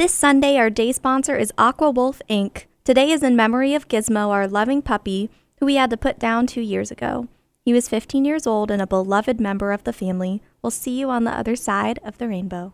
This Sunday, our day sponsor is Aquawolf Inc. Today is in memory of Gizmo, our loving puppy, who we had to put down two years ago. He was 15 years old and a beloved member of the family. We'll see you on the other side of the rainbow.